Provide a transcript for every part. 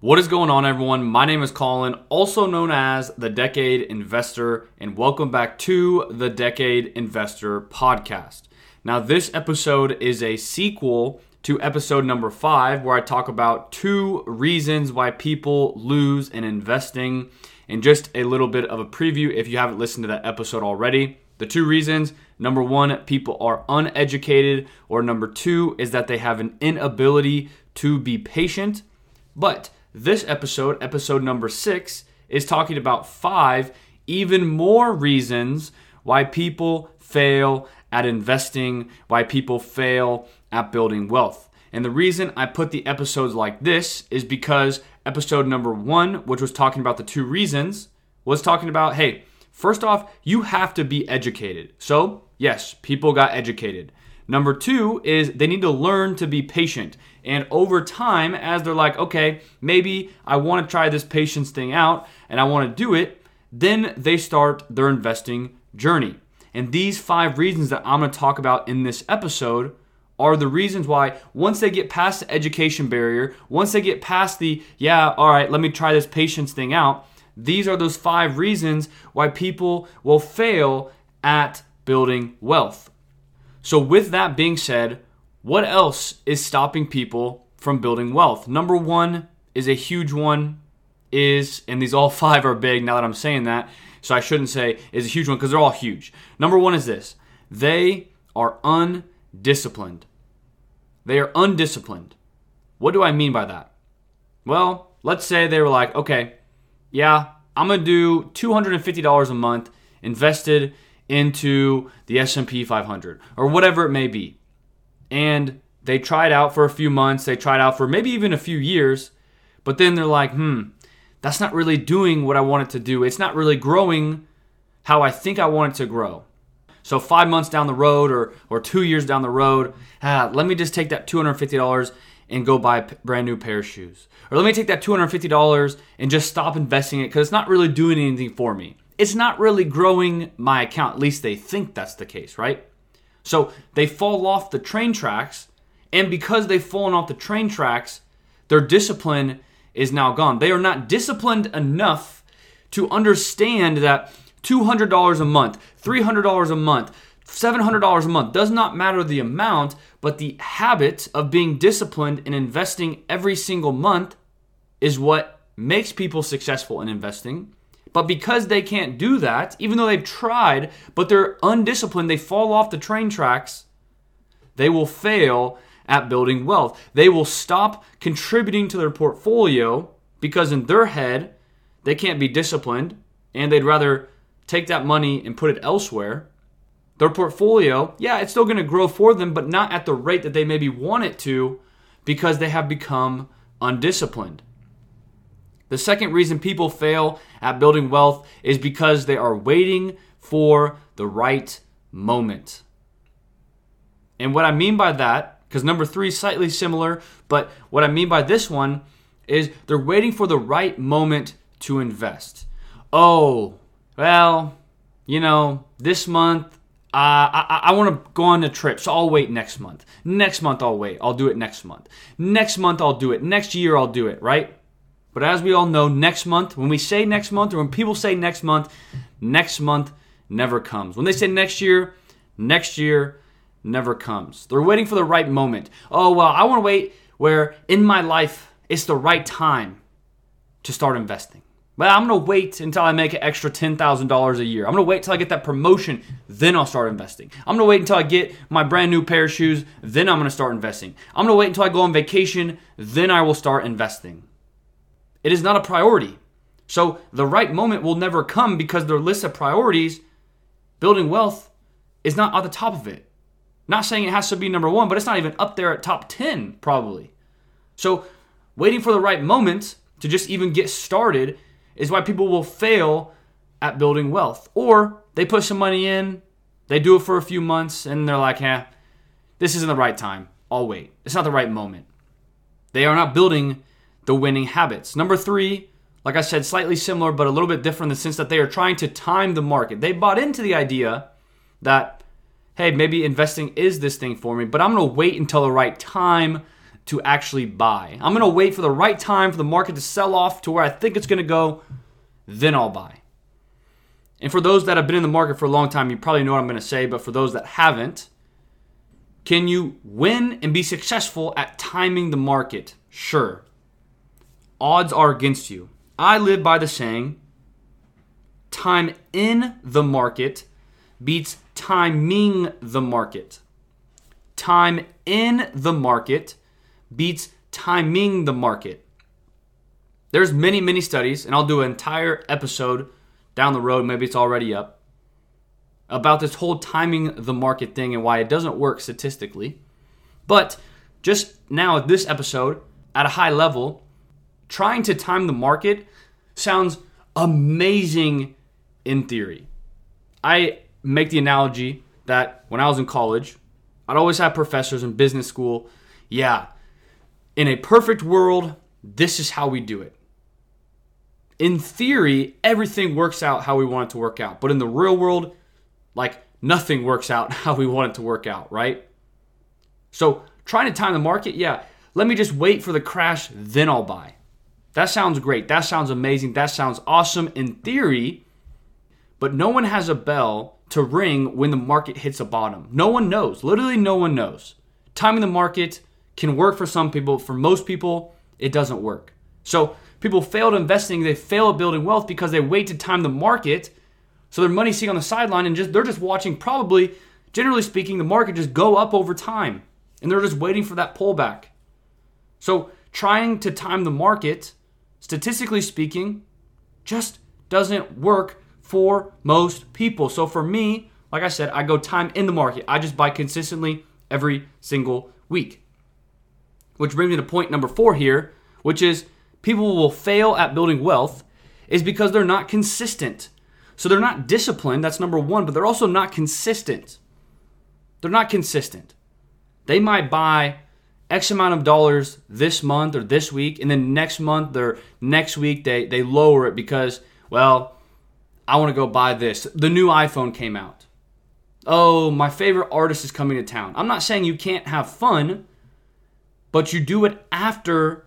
What is going on, everyone? My name is Kolin, also known as the Decade Investor, and welcome back to the Decade Investor podcast. Now, this episode is a sequel to episode number five, where I talk about two reasons why people lose in investing, and just a little bit of a preview if you haven't listened to that episode already. The two reasons number one, people are uneducated, or number two, is that they have an inability to be patient. But this episode, episode number six, is talking about five even more reasons why people fail at investing, why people fail at building wealth. And the reason I put the episodes like this is because episode number one, which was talking about the two reasons, was talking about hey, first off, you have to be educated. So, yes, people got educated. Number two is they need to learn to be patient. And over time, as they're like, okay, maybe I want to try this patience thing out and I want to do it, then they start their investing journey. And these five reasons that I'm going to talk about in this episode are the reasons why once they get past the education barrier, once they get past the, yeah, all right, let me try this patience thing out, these are those five reasons why people will fail at building wealth. So, with that being said, what else is stopping people from building wealth? Number one is a huge one, is, and these all five are big now that I'm saying that, so I shouldn't say is a huge one because they're all huge. Number one is this they are undisciplined. They are undisciplined. What do I mean by that? Well, let's say they were like, okay, yeah, I'm gonna do $250 a month invested into the S&P 500 or whatever it may be. And they tried out for a few months, they tried out for maybe even a few years, but then they're like, "Hmm, that's not really doing what I want it to do. It's not really growing how I think I want it to grow." So 5 months down the road or or 2 years down the road, ah, let me just take that $250 and go buy a brand new pair of shoes. Or let me take that $250 and just stop investing it cuz it's not really doing anything for me it's not really growing my account. At least they think that's the case, right? So they fall off the train tracks, and because they've fallen off the train tracks, their discipline is now gone. They are not disciplined enough to understand that $200 a month, $300 a month, $700 a month does not matter the amount, but the habit of being disciplined and investing every single month is what makes people successful in investing but because they can't do that, even though they've tried, but they're undisciplined, they fall off the train tracks, they will fail at building wealth. They will stop contributing to their portfolio because in their head, they can't be disciplined and they'd rather take that money and put it elsewhere. Their portfolio, yeah, it's still going to grow for them, but not at the rate that they maybe want it to because they have become undisciplined. The second reason people fail at building wealth is because they are waiting for the right moment. And what I mean by that, because number three is slightly similar, but what I mean by this one is they're waiting for the right moment to invest. Oh, well, you know, this month uh, I, I want to go on a trip, so I'll wait next month. Next month, I'll wait. I'll do it next month. Next month, I'll do it. Next year, I'll do it, right? But as we all know, next month, when we say next month or when people say next month, next month never comes. When they say next year, next year never comes. They're waiting for the right moment. Oh, well, I want to wait where in my life it's the right time to start investing. Well, I'm going to wait until I make an extra $10,000 a year. I'm going to wait until I get that promotion, then I'll start investing. I'm going to wait until I get my brand new pair of shoes, then I'm going to start investing. I'm going to wait until I go on vacation, then I will start investing. It is not a priority. So the right moment will never come because their list of priorities, building wealth, is not at the top of it. Not saying it has to be number one, but it's not even up there at top 10, probably. So waiting for the right moment to just even get started is why people will fail at building wealth. Or they put some money in, they do it for a few months, and they're like, eh, this isn't the right time. I'll wait. It's not the right moment. They are not building the winning habits. Number three, like I said, slightly similar, but a little bit different in the sense that they are trying to time the market. They bought into the idea that, hey, maybe investing is this thing for me, but I'm to wait until the right time to actually buy. I'm to wait for the right time for the market to sell off to where I think it's to go, then I'll buy. And for those that have been in the market for a long time, you probably know what I'm to say, but for those that haven't, can you win and be successful at timing the market? Sure. Odds are against you. I live by the saying time in the market beats timing the market. Time in the market beats timing the market. There's many, many studies, and I'll do an entire episode down the road, maybe it's already up, about this whole timing the market thing and why it doesn't work statistically. But just now, this episode, at a high level, trying to time the market sounds amazing in theory. I make the analogy that when I was in college, I'd always have professors in business school. Yeah, in a perfect world, this is how we do it. In theory, everything works out how we want it to work out. But in the real world, like nothing works out how we want it to work out, right? So, trying to time the market, yeah, let me just wait for the crash, then I'll buy. That sounds great. That sounds amazing. That sounds awesome in theory, but no one has a bell to ring when the market hits a bottom. No one knows. Literally, no one knows. Timing the market can work for some people. For most people, it doesn't work. So people fail at investing. They fail at building wealth because they wait to time the market. So their money's sitting on the sideline and just they're just watching probably, generally speaking, the market just go up over time. And they're just waiting for that pullback. So trying to time the market, statistically speaking, just doesn't work for most people. So for me, like I said, I go time in the market. I just buy consistently every single week. Which brings me to point number four here, which is people will fail at building wealth is because they're not consistent. So they're not disciplined, that's number one, but they're also not consistent. They're not consistent. They might buy X amount of dollars this month or this week, and then next month or next week they, they lower it because, well, I want to go buy this. The new iPhone came out. Oh, my favorite artist is coming to town. I'm not saying you can't have fun, but you do it after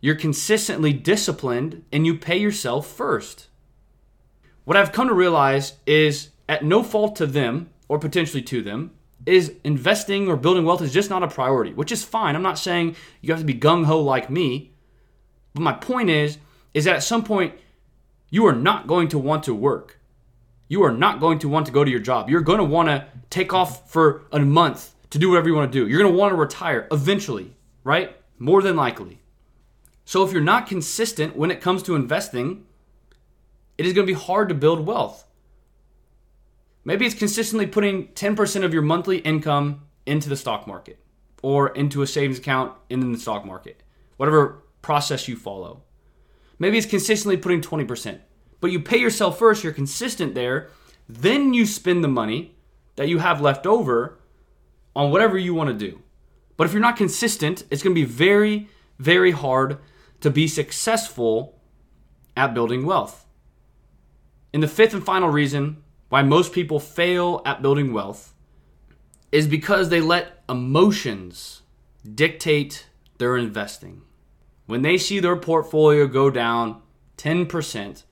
you're consistently disciplined and you pay yourself first. What I've come to realize is at no fault to them or potentially to them is investing or building wealth is just not a priority, which is fine. I'm not saying you have to be gung ho like me. But my point is is that at some point you are not going to want to work. You are not going to want to go to your job. You're going to want to take off for a month to do whatever you want to do. You're going to want to retire eventually right? More than likely. So if you're not consistent when it comes to investing, it is going to be hard to build wealth. Maybe it's consistently putting 10% of your monthly income into the stock market or into a savings account in the stock market, whatever process you follow. Maybe it's consistently putting 20%, but you pay yourself first, you're consistent there, then you spend the money that you have left over on whatever you want to do. But if you're not consistent, it's going to be very, very hard to be successful at building wealth. And the fifth and final reason why most people fail at building wealth is because they let emotions dictate their investing. When they see their portfolio go down 10%,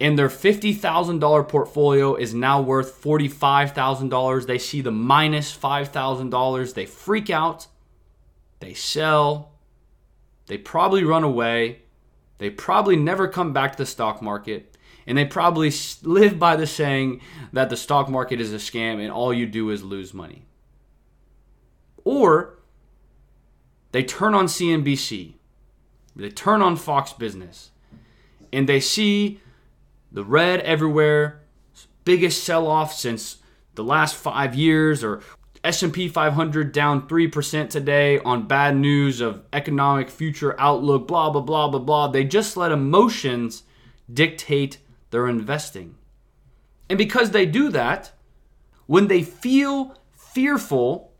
and their $50,000 portfolio is now worth $45,000. They see the minus $5,000. They freak out they sell, they probably run away, they probably never come back to the stock market, and they probably live by the saying that the stock market is a scam and all you do is lose money. Or they turn on CNBC, they turn on Fox Business, and they see the red everywhere, biggest sell off since the last five years, or S&P 500 down 3% today on bad news of economic future outlook, blah, blah, blah, blah, blah. They just let emotions dictate their investing. And because they do that, when they feel fearful,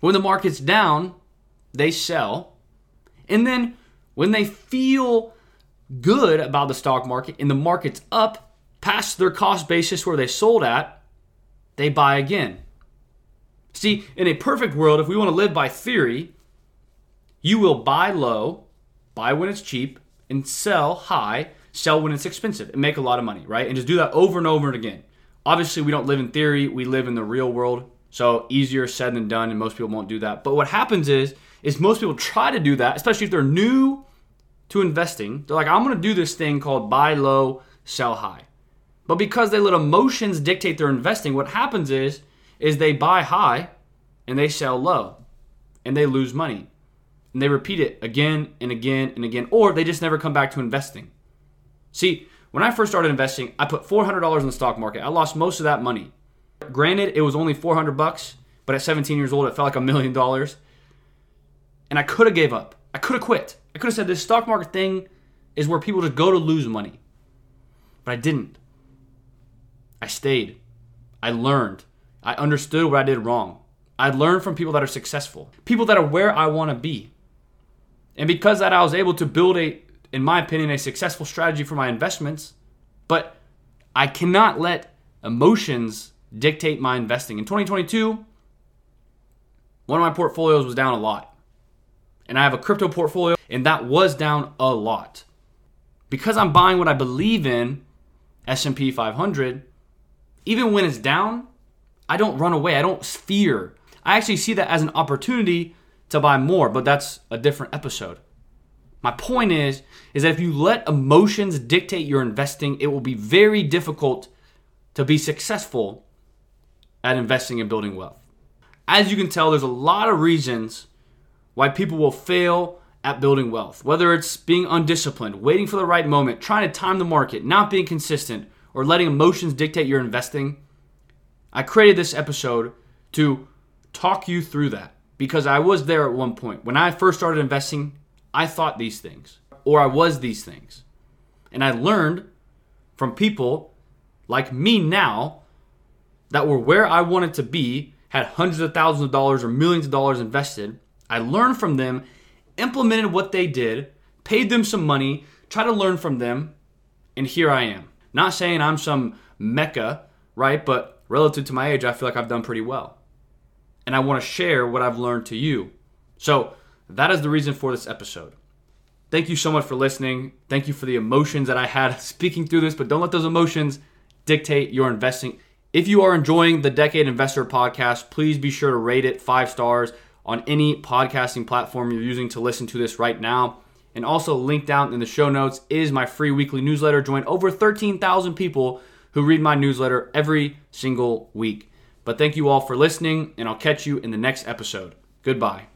when the market's down, they sell. And then when they feel good about the stock market and the market's up past their cost basis where they sold at, they buy again. See, in a perfect world, if we want to live by theory, You will buy low, buy when it's cheap, and sell high, sell when it's expensive, and make a lot of money, right? And just do that over and over and again. Obviously, we don't live in theory, we live in the real world. So easier said than done, and most people won't do that. But what happens is, is most people try to do that, especially if they're new to investing. They're like, I'm gonna do this thing called buy low, sell high. But because they let emotions dictate their investing, what happens is, is they buy high and they sell low and they lose money. And they repeat it again and again and again, or they just never come back to investing. See, when I first started investing, I put $400 in the stock market. I lost most of that money. Granted, it was only 400 bucks, but at 17 years old, it felt like a million dollars. And I could have gave up. I could have quit. I could have said this stock market thing is where people just go to lose money. But I didn't. I stayed. I learned. I understood what I did wrong. I learned from people that are successful, people that are where I want to be. And because that, I was able to build a, in my opinion, a successful strategy for my investments. But I cannot let emotions dictate my investing. In 2022, one of my portfolios was down a lot. And I have a crypto portfolio, and that was down a lot. Because I'm buying what I believe in, S&P 500, even when it's down, I don't run away. I don't fear. I actually see that as an opportunity to buy more, but that's a different episode. My point is is that if you let emotions dictate your investing, it will be very difficult to be successful at investing and building wealth. As you can tell, there's a lot of reasons why people will fail at building wealth. Whether it's being undisciplined, waiting for the right moment, trying to time the market, not being consistent, or letting emotions dictate your investing. I created this episode to talk you through that because I was there at one point. When I first started investing, I thought these things or I was these things. And I learned from people like me now that were where I wanted to be, had hundreds of thousands of dollars or millions of dollars invested. I learned from them, implemented what they did, paid them some money, tried to learn from them, and here I am. Not saying I'm some mecca, right? But relative to my age, I feel like I've done pretty well. And I want to share what I've learned to you. So that is the reason for this episode. Thank you so much for listening. Thank you for the emotions that I had speaking through this, but don't let those emotions dictate your investing. If you are enjoying the Decade Investor podcast, please be sure to rate it five stars on any podcasting platform you're using to listen to this right now. And also linked down in the show notes is my free weekly newsletter. Join over 13,000 people who read my newsletter every single week. But thank you all for listening, and I'll catch you in the next episode. Goodbye.